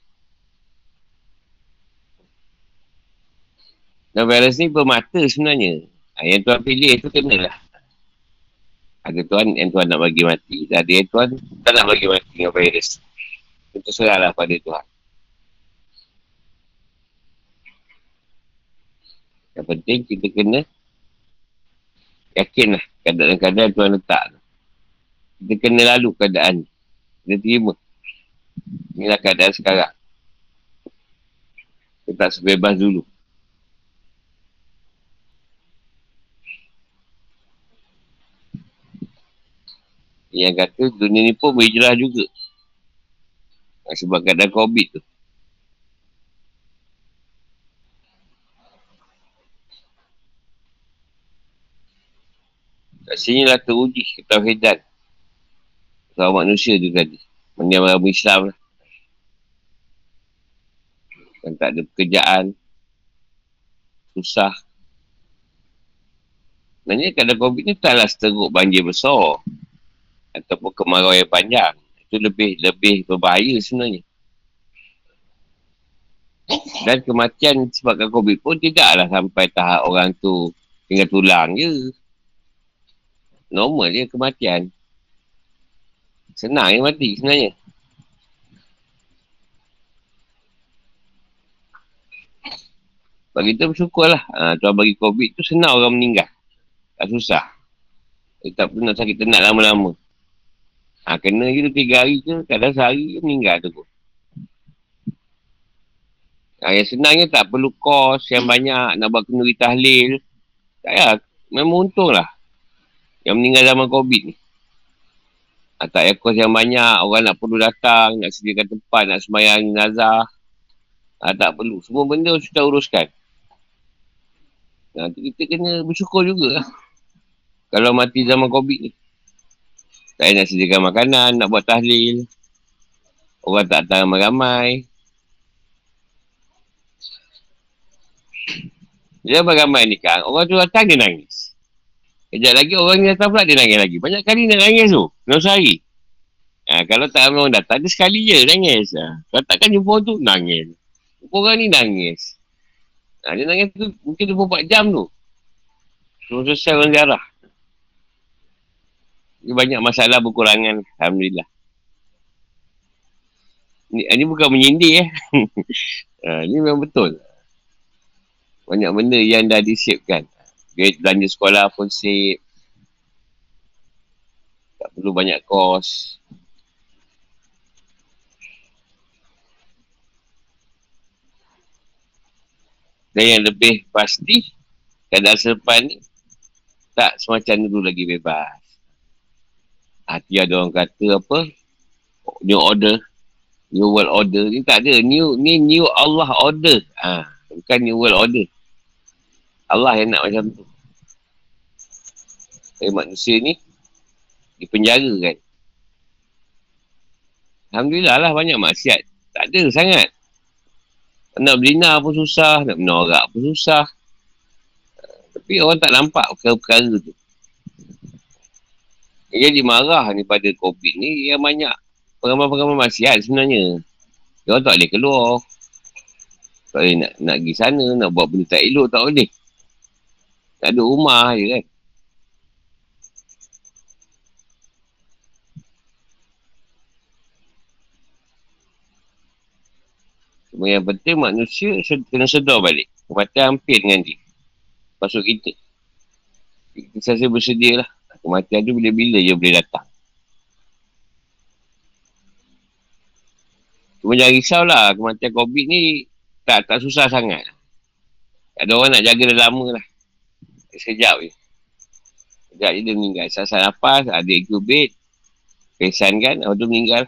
Dan virus ni bermata sebenarnya. Ha, yang tuan pilih tu kenalah. Ada tuan yang tuan nak bagi mati. Ada yang tuan tak nak bagi mati dengan virus. Itu serahlah pada Tuhan. Yang penting kita kena yakinlah keadaan-keadaan Tuhan letak. Kita kena lalu keadaan. Kita terima. Inilah keadaan sekarang. Kita tak sebebas dulu. Yang kata dunia ni pun berhijrah juga. Sebab keadaan COVID tu. Sini lah teruji ketauhidan. Kalau manusia tu tadi. Mendiam agama Islam lah. Kan tak ada pekerjaan. Susah. Sebenarnya keadaan COVID ni taklah seteruk banjir besar ataupun kemarau yang panjang itu lebih lebih berbahaya sebenarnya dan kematian sebabkan COVID pun tidaklah sampai tahap orang tu tinggal tulang je normal je kematian. Senang je mati sebenarnya. Bagi kita bersyukur lah. Ha, Tuan bagi COVID tu senang orang meninggal. Tak susah. Dia tak pernah sakit tenat lama-lama. Ha, kena je tu tiga hari ke, kadang sehari je meninggal tu. Ha, yang senangnya tak perlu kos yang banyak, nak buat kenduri tahlil. Tak payah, memang untung lah. Yang meninggal zaman COVID ni. Tak payah kos yang banyak, orang nak perlu datang, nak sediakan tempat, nak semayang nazar. Ha, tak perlu, semua benda sudah uruskan. Ha, kita kena bersyukur juga. Kalau mati zaman COVID ni. Tak nak sediakan makanan, nak buat tahlil. Orang tak datang ramai-ramai. Dia ramai ni kan, orang tu datang dia nangis. Kejap lagi orang ni datang pula dia nangis lagi. Banyak kali nak nangis tu, dalam sehari. Ha, kalau tak orang datang, dia sekali je nangis. Ha. Kalau takkan jumpa orang tu, nangis. Jumpa orang ni nangis. Ha, dia nangis tu mungkin 24 jam tu. Semua selesai orang ziarah. Ini banyak masalah berkurangan. Alhamdulillah. Ini, ini bukan menyindir eh. *laughs* ha, ini memang betul. Banyak benda yang dah disiapkan. Duit belanja sekolah pun sip. Tak perlu banyak kos. Dan yang lebih pasti, keadaan selepas ni, tak semacam dulu lagi bebas. Hati ada orang kata apa? New order. New world order ni tak ada. New ni new Allah order. Ha, bukan new world order Allah yang nak macam tu eh, manusia ni dipenjara kan Alhamdulillah lah banyak maksiat. Tak ada sangat. Nak berlina pun susah, nak menorak pun susah. Tapi orang tak nampak perkara-perkara tu. Yang jadi marah ni pada COVID ni yang banyak pengamal-pengamal maksiat sebenarnya. Dia orang tak boleh keluar. Tak boleh nak, nak pergi sana, nak buat benda tak elok, tak boleh. Tak ada rumah je kan. Cuma yang penting manusia kena sedar balik. Kematian hampir dengan dia. Masuk kita. Kita saya bersedia lah. Kematian tu bila-bila je boleh datang. Cuma jangan risau lah. Kematian COVID ni tak tak susah sangat. Ada orang nak jaga dah lama lah. Sekejap je. Sekejap je dia meninggal. Sasak nafas, ada incubate. Pesan kan, orang tu meninggal.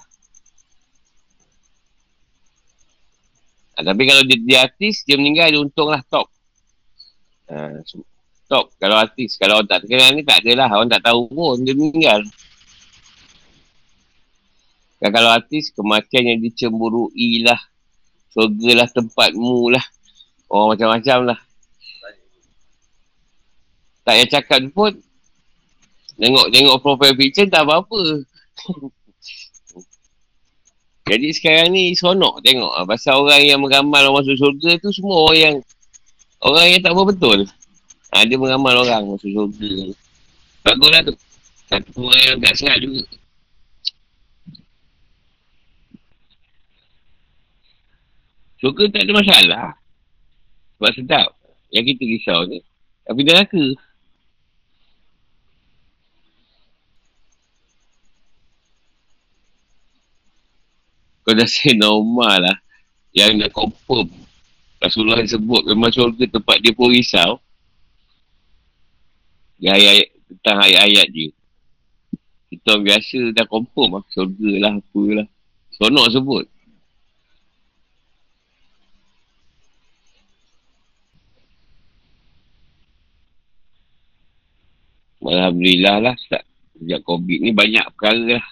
Ha, tapi kalau dia, dia artis, dia meninggal, dia untung lah top. Ha, top kalau artis. Kalau orang tak terkenal ni tak adalah. Orang tak tahu pun dia meninggal. Dan kalau artis, kematian yang dicemburui lah. Surga lah tempatmu lah. Orang macam-macam lah. Tak payah cakap pun. Tengok tengok profile picture tak apa-apa. *laughs* Jadi sekarang ni seronok tengok ah, pasal orang yang meramal orang masuk syurga tu semua orang yang orang yang tak betul. Ha, dia meramal orang masuk syurga. Baguslah tu. Satu orang yang tak sengat juga. Syurga tak ada masalah. Sebab sedap. Yang kita risau ni. Tapi neraka. Kau dah say normal lah. Yang dah confirm. Rasulullah sebut memang syurga tempat dia pun risau. Dia ayat, tentang ayat-ayat dia. Kita orang biasa dah confirm lah. Syurga lah, apalah. Sonok sebut. Alhamdulillah lah. Sejak COVID ni banyak perkara lah.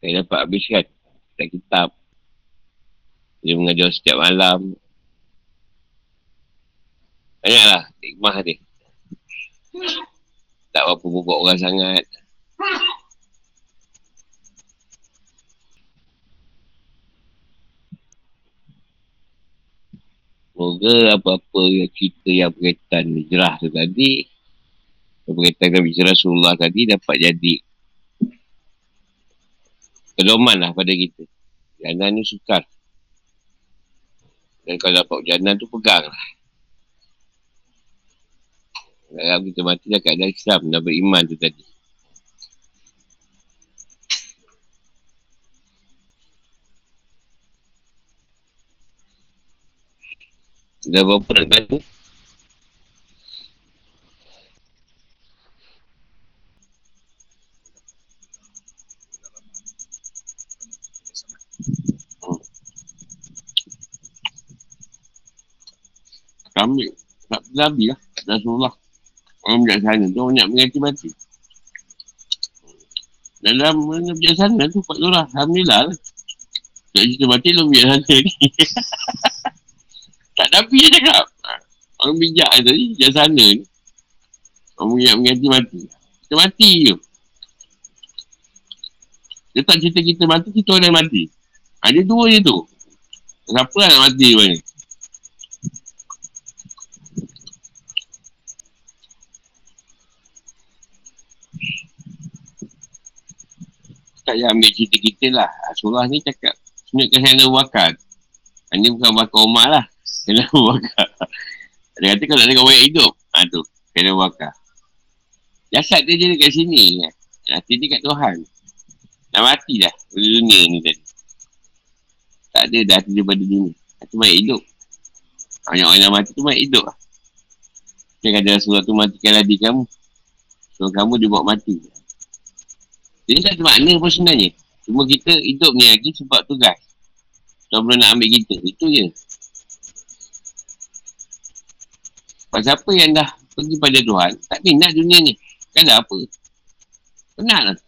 Saya dapat habiskan. Setiap kitab. Dia mengajar setiap malam. Banyaklah hikmah dia. Tak apa pokok orang sangat. Semoga apa-apa yang cerita yang berkaitan hijrah tu tadi berkaitan dengan hijrah Rasulullah tadi dapat jadi pedoman lah pada kita. Jangan ni sukar. Dan kalau dapat ujianan tu pegang lah. Kalau kita mati dah keadaan Islam, dah beriman tu tadi. Dah berapa nak tanya? Kami, tak Nabi lah. Rasulullah. Orang bijaksana tu banyak mengerti mati. Dalam mana bijaksana tu Pak Lurah. Alhamdulillah lah. *laughs* Tak cerita mati lu bijaksana ni. tak Nabi je cakap. Orang bijak tadi bijaksana ni. Orang yang mengerti mati. Kita mati je. Dia tak cerita kita mati, kita orang yang mati. Ha, dia dua je tu. Siapa lah nak mati mana? Tak payah ambil cerita kita lah. Surah ni cakap, tunjukkan saya ada wakar. Ini bukan bakar Umar lah. Saya ada wakar. Dia kata kalau ada orang hidup, ha tu, saya ada wakar. Jasad dia je dekat sini. Hati dia kat Tuhan. Dah mati dah. Dunia ni tadi. Tak ada dah hati dia pada dunia. Hati baik hidup. Banyak orang yang mati tu baik hidup lah. Dia kata Rasulullah tu matikan adik kamu. So kamu dia buat mati. Dia tak ada makna pun sebenarnya. Cuma kita hidup ni lagi sebab tugas. Tuan belum nak ambil kita. Itu je. Sebab siapa yang dah pergi pada Tuhan, tak minat dunia ni. Kan dah apa? Penat lah.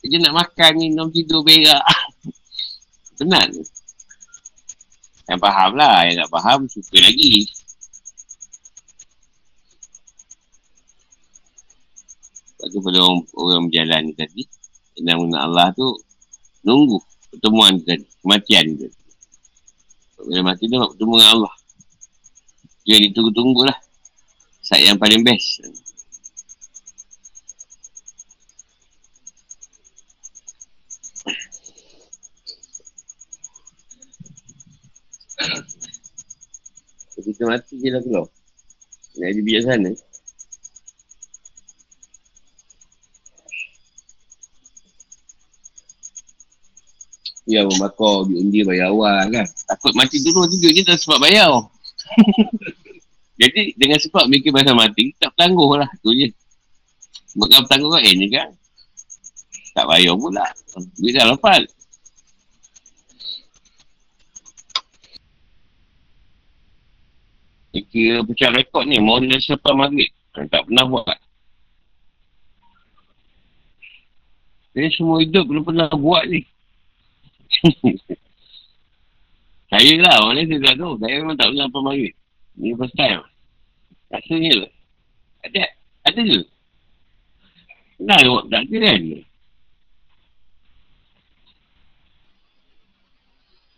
Dia nak makan, minum, tidur, berak. *laughs* Penat. Yang faham lah. Yang tak faham, suka lagi. Lepas tu pada orang, orang berjalan ni tadi, yang guna Allah tu, nunggu pertemuan tu tadi, kematian tu. Bila mati tu bertemu dengan Allah. Dia ditunggu-tunggu lah. Saat yang paling best. Kita mati je lah keluar. Nak ada biar sana. Ya, membakar duit undi bayar awal kan. Takut mati dulu duit ni tak sebab bayar. *laughs* Jadi dengan sebab mikir pasal mati, tak bertangguh lah. Tu je. Bukan bertangguh kan, eh ni kan. Tak bayar pula. Duit dah lepas. Dia kira pecah rekod ni, mau dia selepas maghrib. Tak pernah buat. Dia semua hidup belum pernah buat ni. *laughs* saya lah, orang lain saya tak tahu. Saya memang tak pernah apa maghrib. Ni first time. Rasanya lah. Ada, ada ke? Pernah buat, tak ada kan?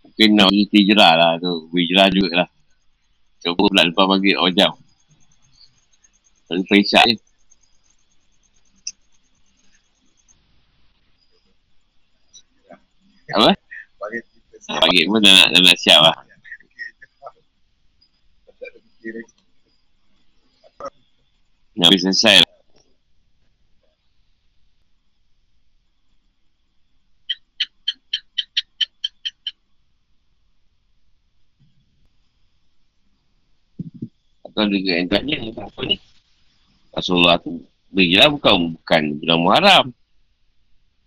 Mungkin nak pergi hijrah lah tu. Hijrah juga lah. Coba pula lepas maghrib awal jam. Lepas isyak je. Apa? Pagi pun dah nak, dah nak siap lah. Nak habis selesai lah. Atau juga yang tanya apa ni? Rasulullah tu berilah bukan bukan bulan Muharram.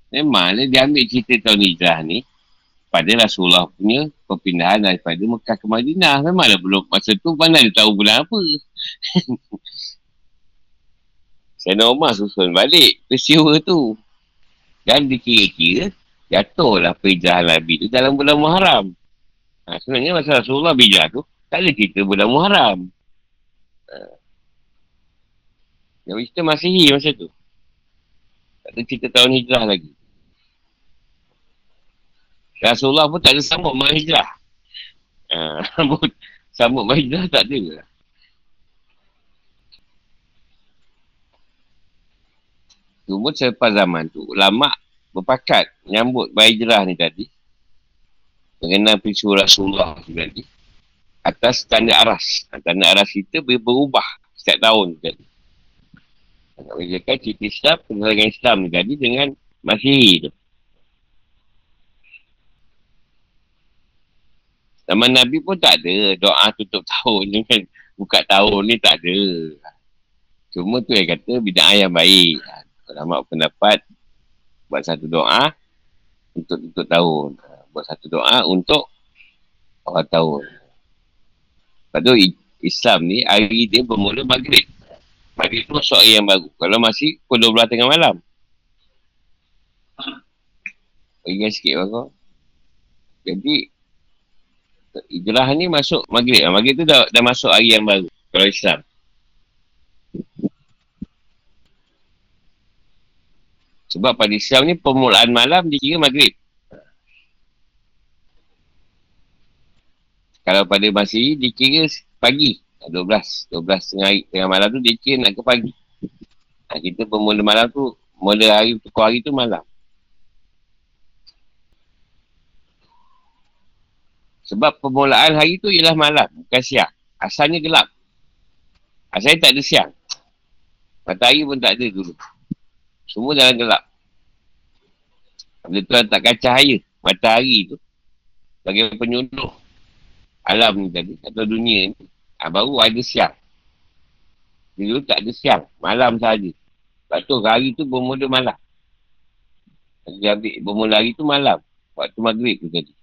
Memang dia ambil cerita tahun hijrah ni pada Rasulullah punya perpindahan daripada Mekah ke Madinah. Memanglah belum masa tu mana dia tahu bulan apa. *laughs* Sayyidina Umar susun balik peristiwa tu. Dan dikira-kira jatuhlah perhijrahan Nabi tu dalam bulan Muharram. Ha, sebenarnya masa Rasulullah bijak tu tak ada cerita bulan Muharram. Ha. Yang kita masih masa tu. Tak ada cerita tahun hijrah lagi. Rasulullah pun tak ada sambut mak hijrah. Ha, *laughs* sambut mak hijrah tak ada. Cuma selepas zaman tu, ulama berpakat menyambut hijrah ni tadi. Mengenai peristiwa Rasulullah tu tadi. Atas tanda aras. Tanda aras kita berubah setiap tahun tadi. Nak beritakan cerita Islam, penerangan Islam ni tadi dengan masih tu. Zaman Nabi pun tak ada doa tutup *laughs* tahun ni kan. Buka tahun ni tak ada. Cuma tu yang kata bidang yang baik. Ulama pendapat buat satu doa untuk tutup tahun. Buat satu doa untuk awal tahun. Lepas tu Islam ni hari dia bermula maghrib. Maghrib tu hari yang baru. Kalau masih pukul 12 tengah malam. Ingat sikit bagus. Jadi Hijrah ni masuk maghrib. Maghrib tu dah, dah masuk hari yang baru. Kalau Islam. Sebab pada Islam ni permulaan malam dikira maghrib. Kalau pada masih dikira pagi. 12. 12 tengah, hari, tengah malam tu dikira nak ke pagi. Ha, kita permula malam tu, mula hari, tukar hari tu malam. Sebab permulaan hari tu ialah malam, bukan siang. Asalnya gelap. Asalnya tak ada siang. Matahari pun tak ada dulu. Semua dalam gelap. Bila Tuhan takkan cahaya matahari tu bagi penyuluh alam ni tadi atau dunia ni ha, baru ada siang. Dulu tak ada siang. Malam sahaja. Sebab tu hari tu bermula malam. Dia ambil bermula hari tu malam. Waktu maghrib tu tadi.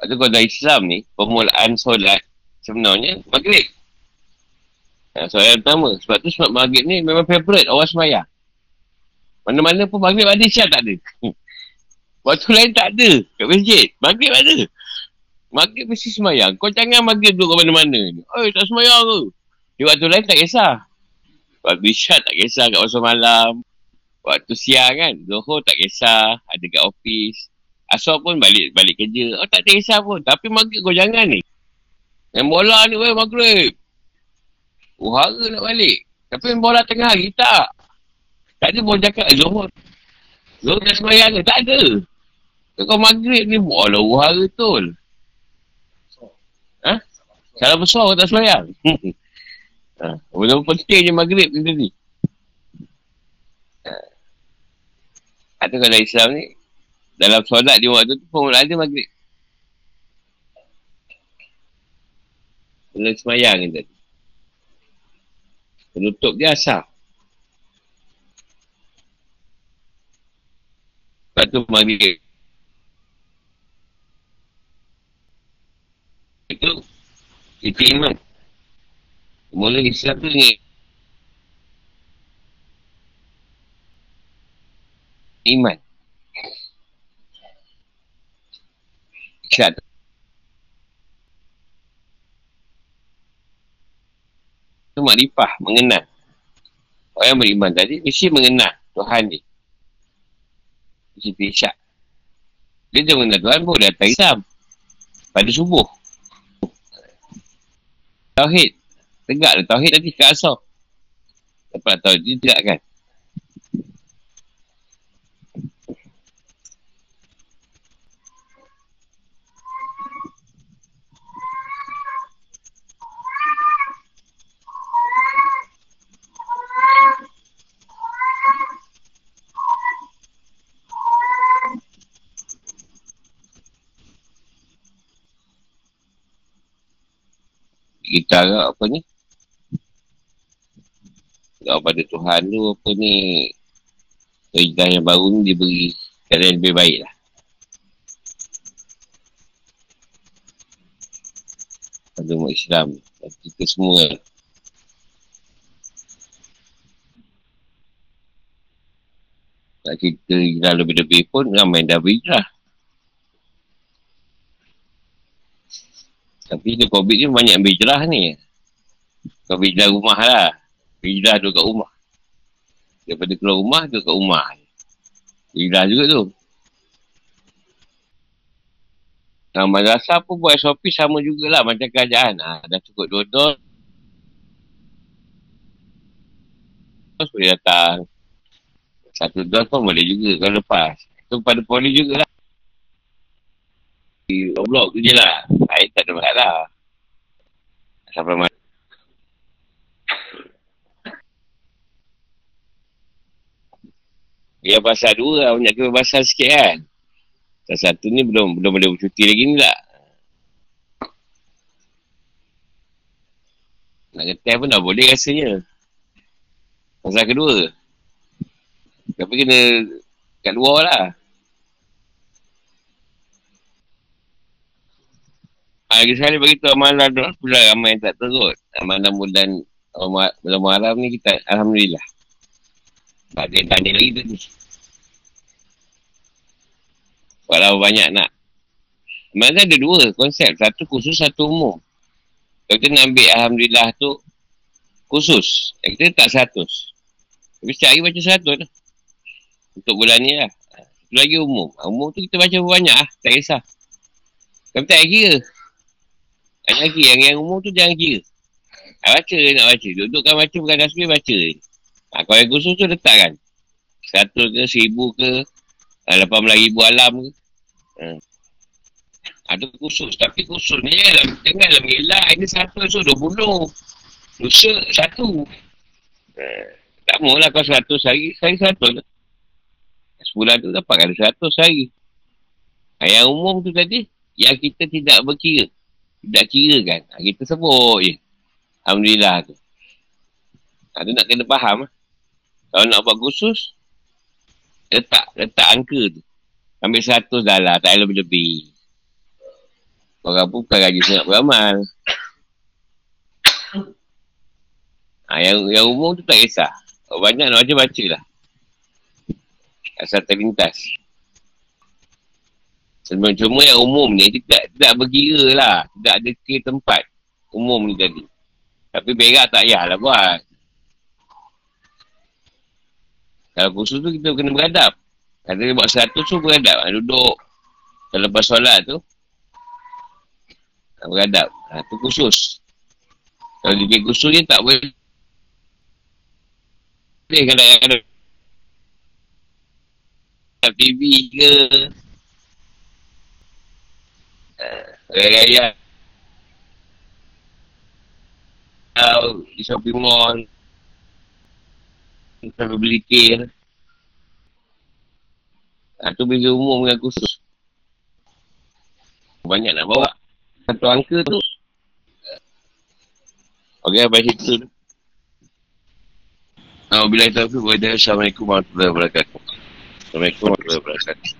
Lepas tu kalau Islam ni, permulaan solat sebenarnya maghrib. Ha, soalan pertama. Sebab tu sebab maghrib ni memang favourite orang semayang. Mana-mana pun maghrib ada, isyak tak ada. *laughs* Waktu lain tak ada. Kat masjid. Maghrib ada. Maghrib mesti semayang. Kau jangan maghrib duduk kat mana-mana. Oh, tak semayang ke? Di waktu lain tak kisah. Waktu isyak tak kisah kat masa malam. Waktu siang kan. Zohor tak kisah. Ada kat ofis. Asal pun balik balik kerja. Oh tak ada kisah pun. Tapi maghrib kau jangan ni. Yang bola ni weh maghrib. Uhara nak balik. Tapi main bola tengah hari tak. Tak ada pun cakap eh, Zohor. Zohor dah semayang ke? Tak ada. Kau maghrib ni bola uhara betul. Ha? Salah besar kau tak semayang. *laughs* ha. Benda penting je maghrib ni tadi. Ha. Atau kalau Islam ni, dalam solat di waktu tu pun ada maghrib. Benda semayang ni tadi. Penutup dia asal. Lepas tu maghrib. Itu kita iman. Mula Islam tu ni iman. Islam tu makrifah, mengenal. Orang yang beriman tadi mesti mengenal Tuhan ni. Mesti isyak. Dia dah mengenal Tuhan pun datang Islam. Pada subuh. Tauhid. Tegak lah Tauhid nanti ke asal. Dapat tahu dia tegak kita agak apa ni? Agak pada Tuhan tu apa ni? Hijrah yang baru ni diberi keadaan lebih baik lah. Pada umat Islam kita semua. Tak cerita hijrah lebih-lebih pun ramai dah berhijrah Tapi dia COVID ni banyak berhijrah ni. Kau berhijrah rumah lah. Berhijrah tu kat rumah. Daripada keluar rumah tu kat rumah. Berhijrah juga tu. Nah, madrasah pun buat SOP sama jugalah macam kerajaan. Ha, dah cukup dua dos. Dos boleh datang. Satu dos pun boleh juga kalau lepas. Itu pada poli jugalah. Blok tu je lah. Air tak ada masalah. Sampai mana. Ya pasal dua lah. Banyak kebebasan sikit kan. Salah satu ni belum belum boleh bercuti lagi ni lah. Nak ngetel pun dah boleh rasanya. Pasal kedua. Tapi kena kat luar lah. Lagi sekali beritahu amalan tu pula ramai yang tak terut. Amalan bulan bulan malam ni kita Alhamdulillah. Tak ada tanya lagi tu. Walau banyak nak. Amalan ada dua konsep. Satu khusus, satu umum. Kalau kita nak ambil Alhamdulillah tu khusus. Kita tak seratus. Tapi setiap hari baca seratus lah. Untuk bulan ni lah. Satu lagi umum. Umum tu kita baca banyak lah. Tak kisah. Tapi tak kira. Jangan kira. Yang, yang umur tu jangan kira. Ha, baca nak baca. Dudukkan baca bukan dasmi baca. Ha, kalau yang khusus tu letakkan. Satu ke, seribu ke, ha, lapan belas ribu alam ke. Ha. ha tu khusus. Tapi khusus ni lah. Janganlah mengelak. Ini satu so dua puluh. Dosa satu. Ha. Tak maulah kau seratus hari. Saya seratus lah. Sebulan tu dapat kali seratus hari. Ha, yang umum tu tadi, yang kita tidak berkira. Tidak kira kan. Ha, kita sebut je. Alhamdulillah tu. Ha, tu nak kena faham. Kalau nak buat khusus, letak, letak angka tu. Ambil seratus dah lah, tak lebih-lebih. Orang pun bukan gaji sangat beramal. Ha, yang, yang umum tu tak kisah. Banyak nak baca, baca lah. Asal terlintas. Sebab cuma yang umum ni tidak, tidak berkira lah. Tidak ada ke tempat umum ni tadi. Tapi berak tak payahlah buat. Kalau khusus tu kita kena beradab. Kata dia buat seratus tu beradab. Duduk. Kalau lepas solat tu. Beradab. Ha, tu khusus. Kalau dia khusus ni tak boleh. Boleh kalau ada TV ke. Uh, raya uh, di shopping mall. Sampai beli kir. Ha, tu beza umum dengan khusus banyak nak bawa. Satu angka tu. Ok sampai situ Alhamdulillah taufiq. Wa Assalamualaikum warahmatullahi wabarakatuh. Assalamualaikum warahmatullahi wabarakatuh